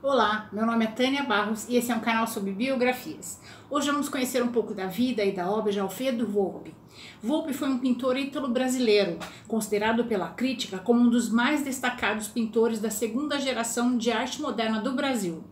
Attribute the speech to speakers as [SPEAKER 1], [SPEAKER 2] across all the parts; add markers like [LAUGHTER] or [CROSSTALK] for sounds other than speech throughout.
[SPEAKER 1] Olá, meu nome é Tânia Barros e esse é um canal sobre biografias. Hoje vamos conhecer um pouco da vida e da obra de Alfredo Volpi. Volpi foi um pintor ítalo-brasileiro, considerado pela crítica como um dos mais destacados pintores da segunda geração de arte moderna do Brasil.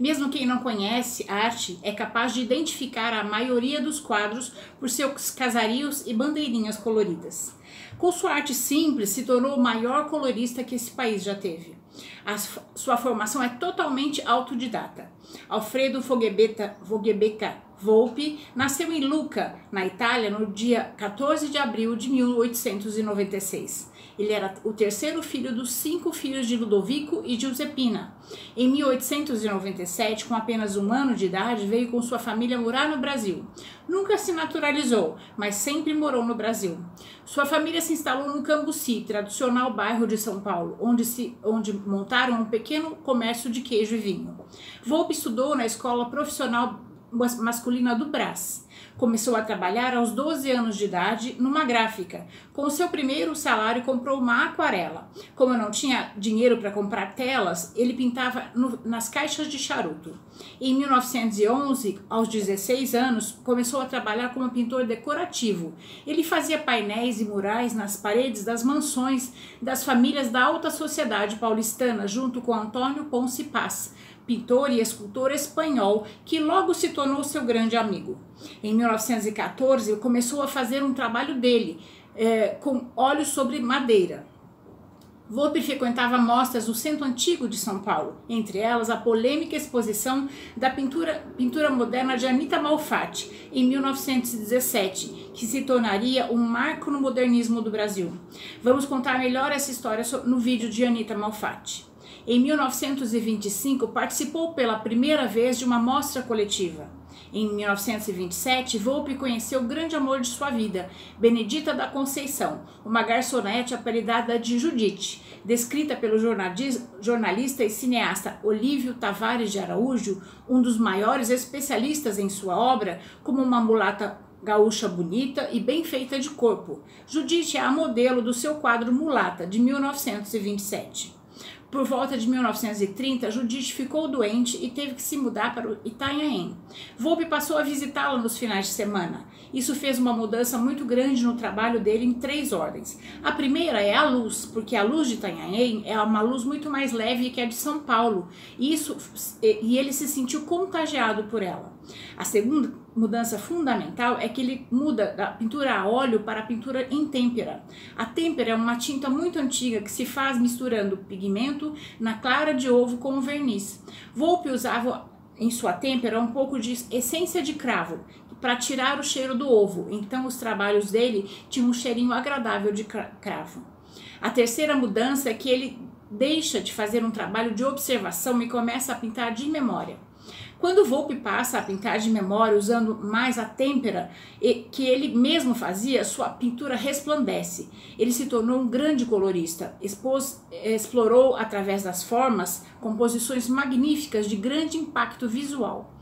[SPEAKER 1] Mesmo quem não conhece a arte é capaz de identificar a maioria dos quadros por seus casarios e bandeirinhas coloridas. Com sua arte simples, se tornou o maior colorista que esse país já teve. A sua formação é totalmente autodidata. Alfredo Fogebeca Volpi nasceu em Lucca, na Itália, no dia 14 de abril de 1896. Ele era o terceiro filho dos cinco filhos de Ludovico e Giuseppina. Em 1897, com apenas um ano de idade, veio com sua família morar no Brasil. Nunca se naturalizou, mas sempre morou no Brasil. Sua família se instalou no Cambuci, tradicional bairro de São Paulo, onde, se, onde montaram um pequeno comércio de queijo e vinho. Volpe estudou na escola profissional masculina do Brás. Começou a trabalhar aos 12 anos de idade numa gráfica. Com seu primeiro salário, comprou uma aquarela. Como não tinha dinheiro para comprar telas, ele pintava no, nas caixas de charuto. Em 1911, aos 16 anos, começou a trabalhar como pintor decorativo. Ele fazia painéis e murais nas paredes das mansões das famílias da alta sociedade paulistana, junto com Antônio Ponce Paz pintor e escultor espanhol que logo se tornou seu grande amigo. Em 1914, começou a fazer um trabalho dele é, com óleos sobre madeira. Volpe frequentava mostras no Centro Antigo de São Paulo, entre elas a polêmica exposição da pintura, pintura moderna de Anita Malfatti, em 1917, que se tornaria um marco no modernismo do Brasil. Vamos contar melhor essa história no vídeo de Anita Malfatti. Em 1925, participou pela primeira vez de uma mostra coletiva. Em 1927, Volpe conheceu o grande amor de sua vida, Benedita da Conceição, uma garçonete apelidada de Judite, descrita pelo jornalista e cineasta Olívio Tavares de Araújo, um dos maiores especialistas em sua obra, como uma mulata gaúcha bonita e bem feita de corpo. Judite é a modelo do seu quadro Mulata, de 1927. Por volta de 1930, Judite ficou doente e teve que se mudar para Itanhaém. Volpe passou a visitá-la nos finais de semana. Isso fez uma mudança muito grande no trabalho dele em três ordens. A primeira é a luz, porque a luz de Itanhaém é uma luz muito mais leve que a de São Paulo. Isso, e ele se sentiu contagiado por ela. A segunda mudança fundamental é que ele muda da pintura a óleo para a pintura em têmpera. A têmpera é uma tinta muito antiga que se faz misturando pigmento na clara de ovo com verniz. Volpe usava em sua têmpera um pouco de essência de cravo para tirar o cheiro do ovo. Então os trabalhos dele tinham um cheirinho agradável de cravo. A terceira mudança é que ele deixa de fazer um trabalho de observação e começa a pintar de memória. Quando Volpe passa a pintar de memória usando mais a têmpera que ele mesmo fazia, sua pintura resplandece. Ele se tornou um grande colorista, expôs, explorou através das formas composições magníficas de grande impacto visual.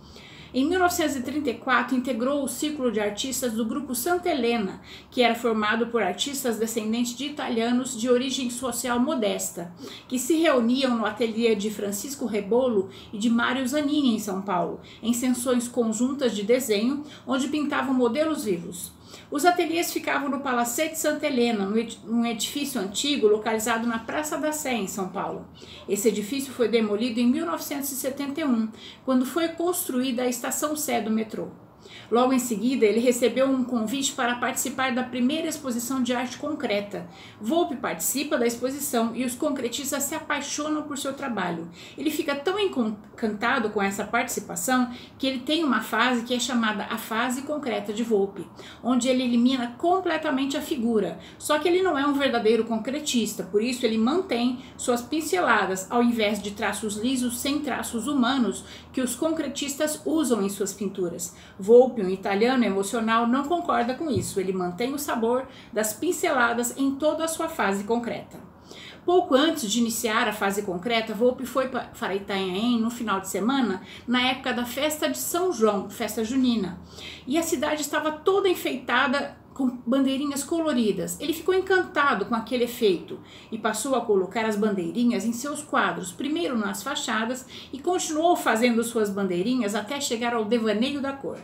[SPEAKER 1] Em 1934, integrou o círculo de artistas do grupo Santa Helena, que era formado por artistas descendentes de italianos de origem social modesta, que se reuniam no ateliê de Francisco Rebolo e de Mário Zanini, em São Paulo, em sessões conjuntas de desenho, onde pintavam modelos vivos. Os ateliês ficavam no Palacete Santa Helena, num edifício antigo localizado na Praça da Sé, em São Paulo. Esse edifício foi demolido em 1971, quando foi construída a estação Sé do metrô. Logo em seguida, ele recebeu um convite para participar da primeira exposição de arte concreta. Volpe participa da exposição e os concretistas se apaixonam por seu trabalho. Ele fica tão encantado com essa participação que ele tem uma fase que é chamada a fase concreta de Volpe, onde ele elimina completamente a figura. Só que ele não é um verdadeiro concretista, por isso ele mantém suas pinceladas ao invés de traços lisos sem traços humanos que os concretistas usam em suas pinturas. Volpe, um italiano emocional, não concorda com isso. Ele mantém o sabor das pinceladas em toda a sua fase concreta. Pouco antes de iniciar a fase concreta, Volpe foi para Itanhaém no final de semana, na época da festa de São João, festa junina. E a cidade estava toda enfeitada com bandeirinhas coloridas. Ele ficou encantado com aquele efeito e passou a colocar as bandeirinhas em seus quadros, primeiro nas fachadas e continuou fazendo suas bandeirinhas até chegar ao devaneio da cor.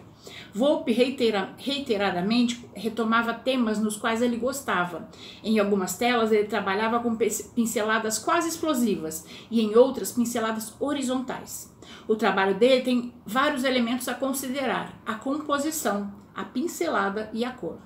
[SPEAKER 1] Volpe reitera, reiteradamente retomava temas nos quais ele gostava. Em algumas telas ele trabalhava com pinceladas quase explosivas e em outras pinceladas horizontais. O trabalho dele tem vários elementos a considerar: a composição, a pincelada e a cor.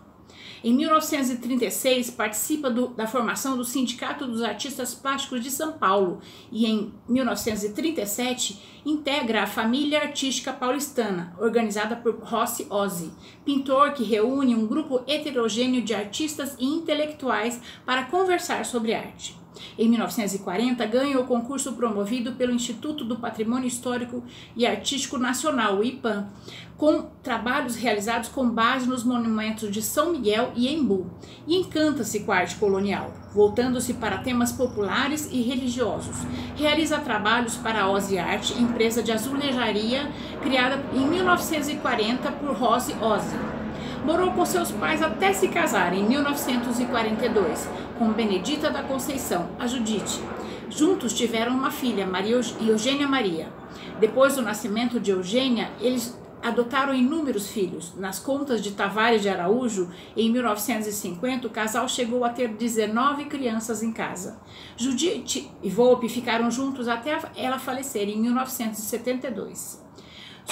[SPEAKER 1] Em 1936, participa do, da formação do Sindicato dos Artistas Plásticos de São Paulo e, em 1937, integra a Família Artística Paulistana, organizada por Rossi Ozzi, pintor que reúne um grupo heterogêneo de artistas e intelectuais para conversar sobre arte. Em 1940, ganha o concurso promovido pelo Instituto do Patrimônio Histórico e Artístico Nacional, o IPAM, com trabalhos realizados com base nos monumentos de São Miguel e Embu, e encanta-se com a arte colonial, voltando-se para temas populares e religiosos. Realiza trabalhos para a Ozzy Art, empresa de azulejaria criada em 1940 por Rose Ozzy morou com seus pais até se casar em 1942 com Benedita da Conceição, a Judite. Juntos tiveram uma filha, Maria Eugênia Maria. Depois do nascimento de Eugênia, eles adotaram inúmeros filhos. Nas contas de Tavares de Araújo, em 1950, o casal chegou a ter 19 crianças em casa. Judite e Volpe ficaram juntos até ela falecer em 1972.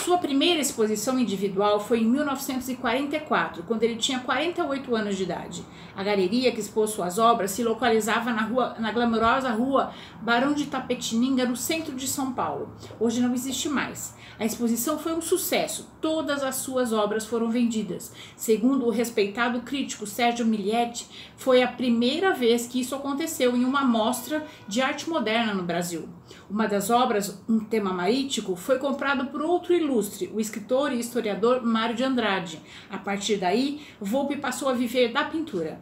[SPEAKER 1] Sua primeira exposição individual foi em 1944, quando ele tinha 48 anos de idade. A galeria que expôs suas obras se localizava na, rua, na glamourosa rua Barão de Tapetininga, no centro de São Paulo. Hoje não existe mais. A exposição foi um sucesso. Todas as suas obras foram vendidas. Segundo o respeitado crítico Sérgio Milietti, foi a primeira vez que isso aconteceu em uma mostra de arte moderna no Brasil. Uma das obras, um tema marítico, foi comprado por outro ilustre, o escritor e historiador Mário de Andrade. A partir daí, Volpe passou a viver da pintura.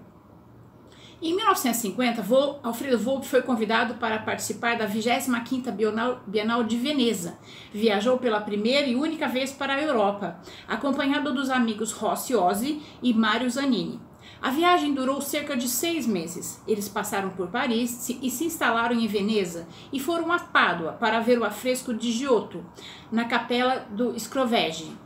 [SPEAKER 1] Em 1950, Alfredo Volpe foi convidado para participar da 25ª Bienal, Bienal de Veneza. Viajou pela primeira e única vez para a Europa, acompanhado dos amigos Rossi Ozzi e Mário Zanini. A viagem durou cerca de seis meses. Eles passaram por Paris e se instalaram em Veneza e foram a Pádua para ver o afresco de Giotto, na capela do Scrovegge.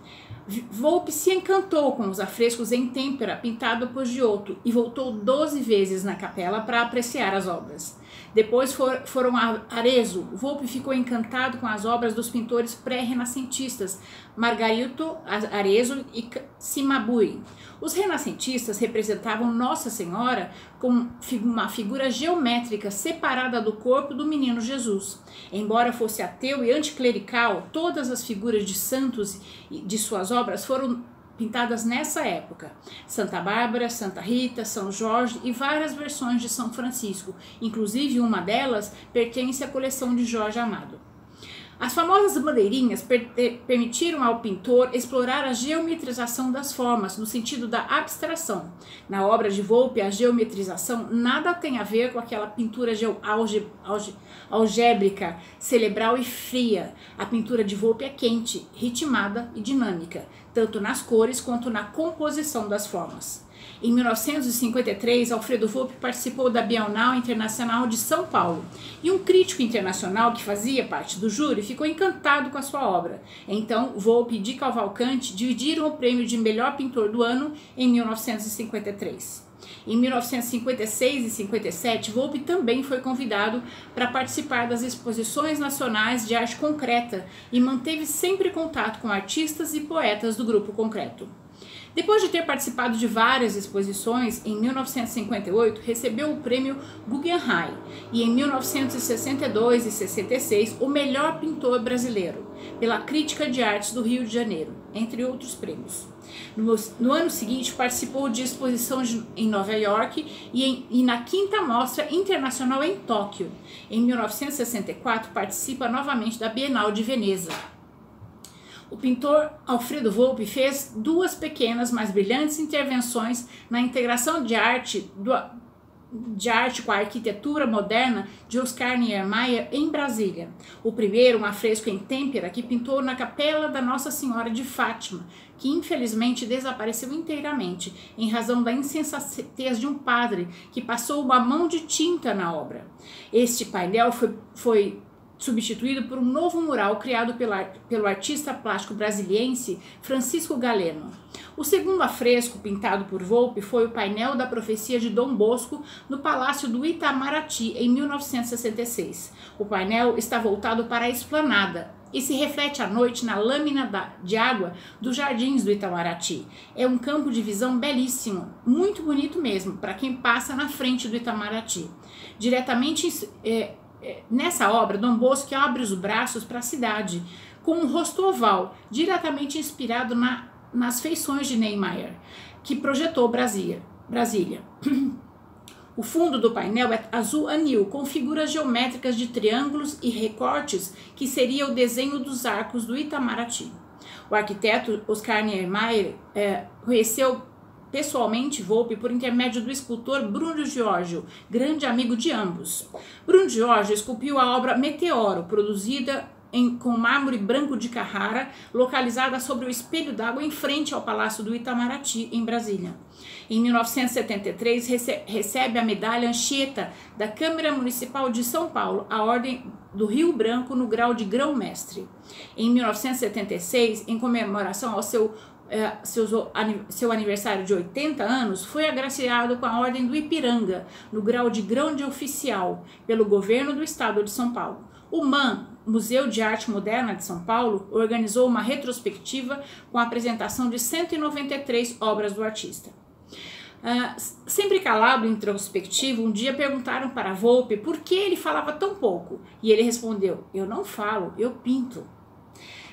[SPEAKER 1] Volpe se encantou com os afrescos em têmpera pintado por Giotto e voltou 12 vezes na capela para apreciar as obras. Depois for, foram a Arezzo. Volpe ficou encantado com as obras dos pintores pré-renascentistas Margarito Arezzo e Cimabue. Os renascentistas representavam Nossa Senhora com uma figura geométrica separada do corpo do menino Jesus. Embora fosse ateu e anticlerical, todas as figuras de santos de suas obras foram pintadas nessa época. Santa Bárbara, Santa Rita, São Jorge e várias versões de São Francisco. Inclusive, uma delas pertence à coleção de Jorge Amado. As famosas bandeirinhas per permitiram ao pintor explorar a geometrização das formas, no sentido da abstração. Na obra de Volpe, a geometrização nada tem a ver com aquela pintura algébrica, cerebral e fria. A pintura de Volpe é quente, ritmada e dinâmica, tanto nas cores quanto na composição das formas. Em 1953, Alfredo Volpe participou da Bienal Internacional de São Paulo e um crítico internacional que fazia parte do júri ficou encantado com a sua obra. Então, Volpe e Cavalcante dividiram o prêmio de melhor pintor do ano em 1953. Em 1956 e 57, Volpe também foi convidado para participar das exposições nacionais de arte concreta e manteve sempre contato com artistas e poetas do grupo concreto. Depois de ter participado de várias exposições, em 1958 recebeu o prêmio Guggenheim e em 1962 e 66 o melhor pintor brasileiro pela Crítica de Artes do Rio de Janeiro, entre outros prêmios. No, no ano seguinte participou de exposições em Nova York e, em, e na quinta mostra internacional em Tóquio. Em 1964 participa novamente da Bienal de Veneza o pintor Alfredo Volpe fez duas pequenas, mas brilhantes intervenções na integração de arte do, de arte com a arquitetura moderna de Oscar Niemeyer em Brasília. O primeiro, um afresco em têmpera que pintou na capela da Nossa Senhora de Fátima, que infelizmente desapareceu inteiramente em razão da insensatez de um padre que passou uma mão de tinta na obra. Este painel foi, foi substituído por um novo mural criado pela, pelo artista plástico brasiliense Francisco Galeno. O segundo afresco pintado por Volpe foi o painel da profecia de Dom Bosco no Palácio do Itamaraty em 1966. O painel está voltado para a esplanada e se reflete à noite na lâmina de água dos jardins do Itamaraty. É um campo de visão belíssimo, muito bonito mesmo, para quem passa na frente do Itamaraty. Diretamente nessa obra, Dom Bosco abre os braços para a cidade, com um rosto oval, diretamente inspirado na, nas feições de Niemeyer, que projetou Brasília. Brasília. [CLEARS THROAT] O fundo do painel é azul anil, com figuras geométricas de triângulos e recortes, que seria o desenho dos arcos do Itamaraty. O arquiteto Oscar Niemeyer é, conheceu pessoalmente Volpe por intermédio do escultor Bruno Giorgio, grande amigo de ambos. Bruno Giorgio esculpiu a obra Meteoro, produzida em, com mármore branco de Carrara, localizada sobre o espelho d'água em frente ao Palácio do Itamaraty, em Brasília. Em 1973, rece recebe a medalha Anchieta da Câmara Municipal de São Paulo, a Ordem do Rio Branco, no grau de grão-mestre. Em 1976, em comemoração ao seu é, seu, aniversário de 80 anos, foi agraciado com a Ordem do Ipiranga, no grau de grão de oficial, pelo governo do estado de São Paulo. O MAN, Museu de Arte Moderna de São Paulo, organizou uma retrospectiva com a apresentação de 193 obras do artista. Uh, sempre calado e introspectivo, um dia perguntaram para Volpe por que ele falava tão pouco. E ele respondeu: Eu não falo, eu pinto.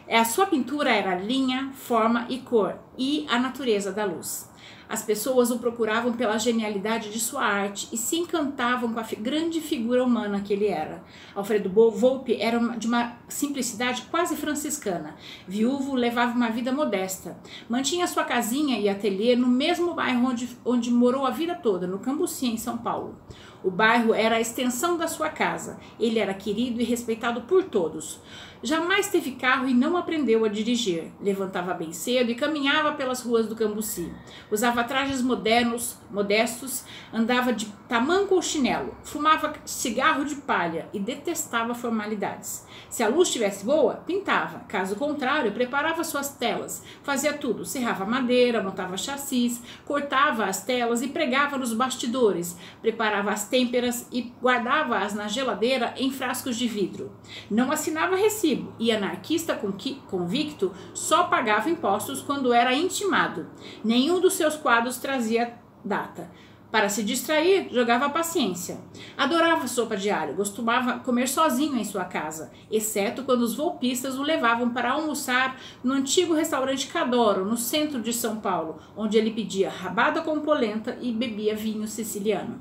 [SPEAKER 1] A sua pintura era linha, forma e cor, e a natureza da luz. As pessoas o procuravam pela genialidade de sua arte e se encantavam com a grande figura humana que ele era. Alfredo Volpe era de uma simplicidade quase franciscana. Viúvo, levava uma vida modesta. Mantinha sua casinha e ateliê no mesmo bairro onde, onde morou a vida toda, no Cambuci, em São Paulo. O bairro era a extensão da sua casa. Ele era querido e respeitado por todos. Jamais teve carro e não aprendeu a dirigir. Levantava bem cedo e caminhava pelas ruas do Cambuci. Usava trajes modernos, modestos, andava de tamanco ou chinelo, fumava cigarro de palha e detestava formalidades. Se a luz estivesse boa, pintava. Caso contrário, preparava suas telas, fazia tudo, serrava madeira, montava chassis, cortava as telas e pregava nos bastidores, preparava as têmperas e guardava-as na geladeira em frascos de vidro. Não assinava recibo recibo e anarquista convicto só pagava impostos quando era intimado. Nenhum dos seus quadros trazia data. Para se distrair, jogava paciência. Adorava sopa de alho, costumava comer sozinho em sua casa, exceto quando os volpistas o levavam para almoçar no antigo restaurante Cadoro, no centro de São Paulo, onde ele pedia rabada com polenta e bebia vinho siciliano.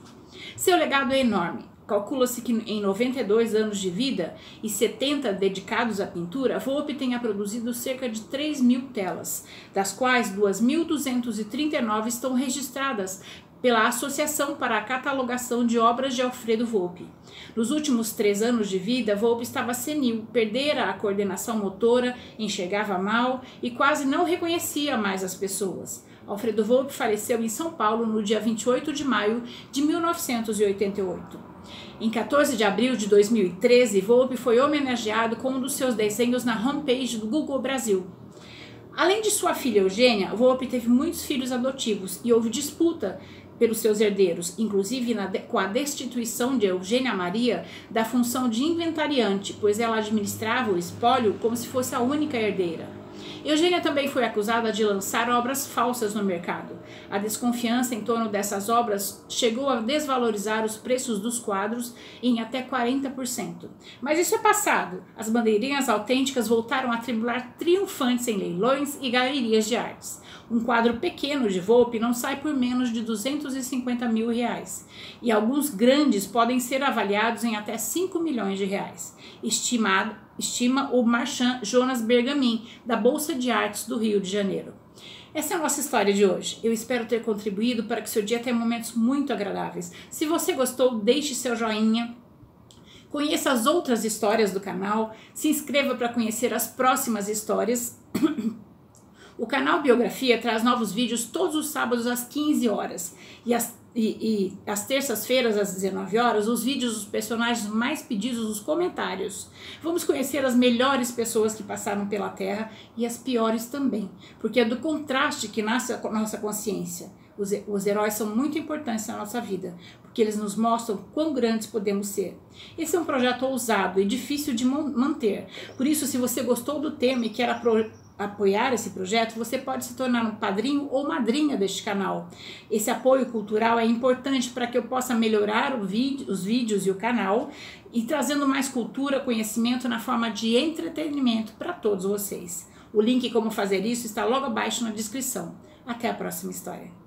[SPEAKER 1] Seu legado é enorme. Calcula-se que em 92 anos de vida e 70 dedicados à pintura, Volpe tenha produzido cerca de 3 mil telas, das quais 2.239 estão registradas pela Associação para a Catalogação de Obras de Alfredo Volpe. Nos últimos três anos de vida, Volpe estava senil, perdera a coordenação motora, enxergava mal e quase não reconhecia mais as pessoas. Alfredo Volpe faleceu em São Paulo no dia 28 de maio de 1988. Em 14 de abril de 2013, Volpe foi homenageado com um dos seus desenhos na homepage do Google Brasil. Além de sua filha Eugênia, Volpe teve muitos filhos adotivos e houve disputa pelos seus herdeiros, inclusive na, com a destituição de Eugênia Maria da função de inventariante, pois ela administrava o espólio como se fosse a única herdeira. Eugênia também foi acusada de lançar obras falsas no mercado. A desconfiança em torno dessas obras chegou a desvalorizar os preços dos quadros em até 40%. Mas isso é passado. As bandeirinhas autênticas voltaram a tribular triunfantes em leilões e galerias de artes. Um quadro pequeno de Volpe não sai por menos de 250 mil reais. E alguns grandes podem ser avaliados em até 5 milhões de reais. Estimado estima o marchand Jonas Bergamin, da Bolsa de Artes do Rio de Janeiro. Essa é a nossa história de hoje. Eu espero ter contribuído para que seu dia tenha momentos muito agradáveis. Se você gostou, deixe seu joinha. Conheça as outras histórias do canal. Se inscreva para conhecer as próximas histórias. [COUGHS] O canal Biografia traz novos vídeos todos os sábados às 15 horas e às, e, e às terças-feiras às 19 horas os vídeos dos personagens mais pedidos nos comentários. Vamos conhecer as melhores pessoas que passaram pela Terra e as piores também, porque é do contraste que nasce a nossa consciência. Os, os heróis são muito importantes na nossa vida, porque eles nos mostram quão grandes podemos ser. Esse é um projeto ousado e difícil de manter. Por isso, se você gostou do tema e quer apoiar esse projeto, você pode se tornar um padrinho ou madrinha deste canal. Esse apoio cultural é importante para que eu possa melhorar vídeo, os vídeos e o canal e trazendo mais cultura, conhecimento na forma de entretenimento para todos vocês. O link como fazer isso está logo abaixo na descrição. Até a próxima história.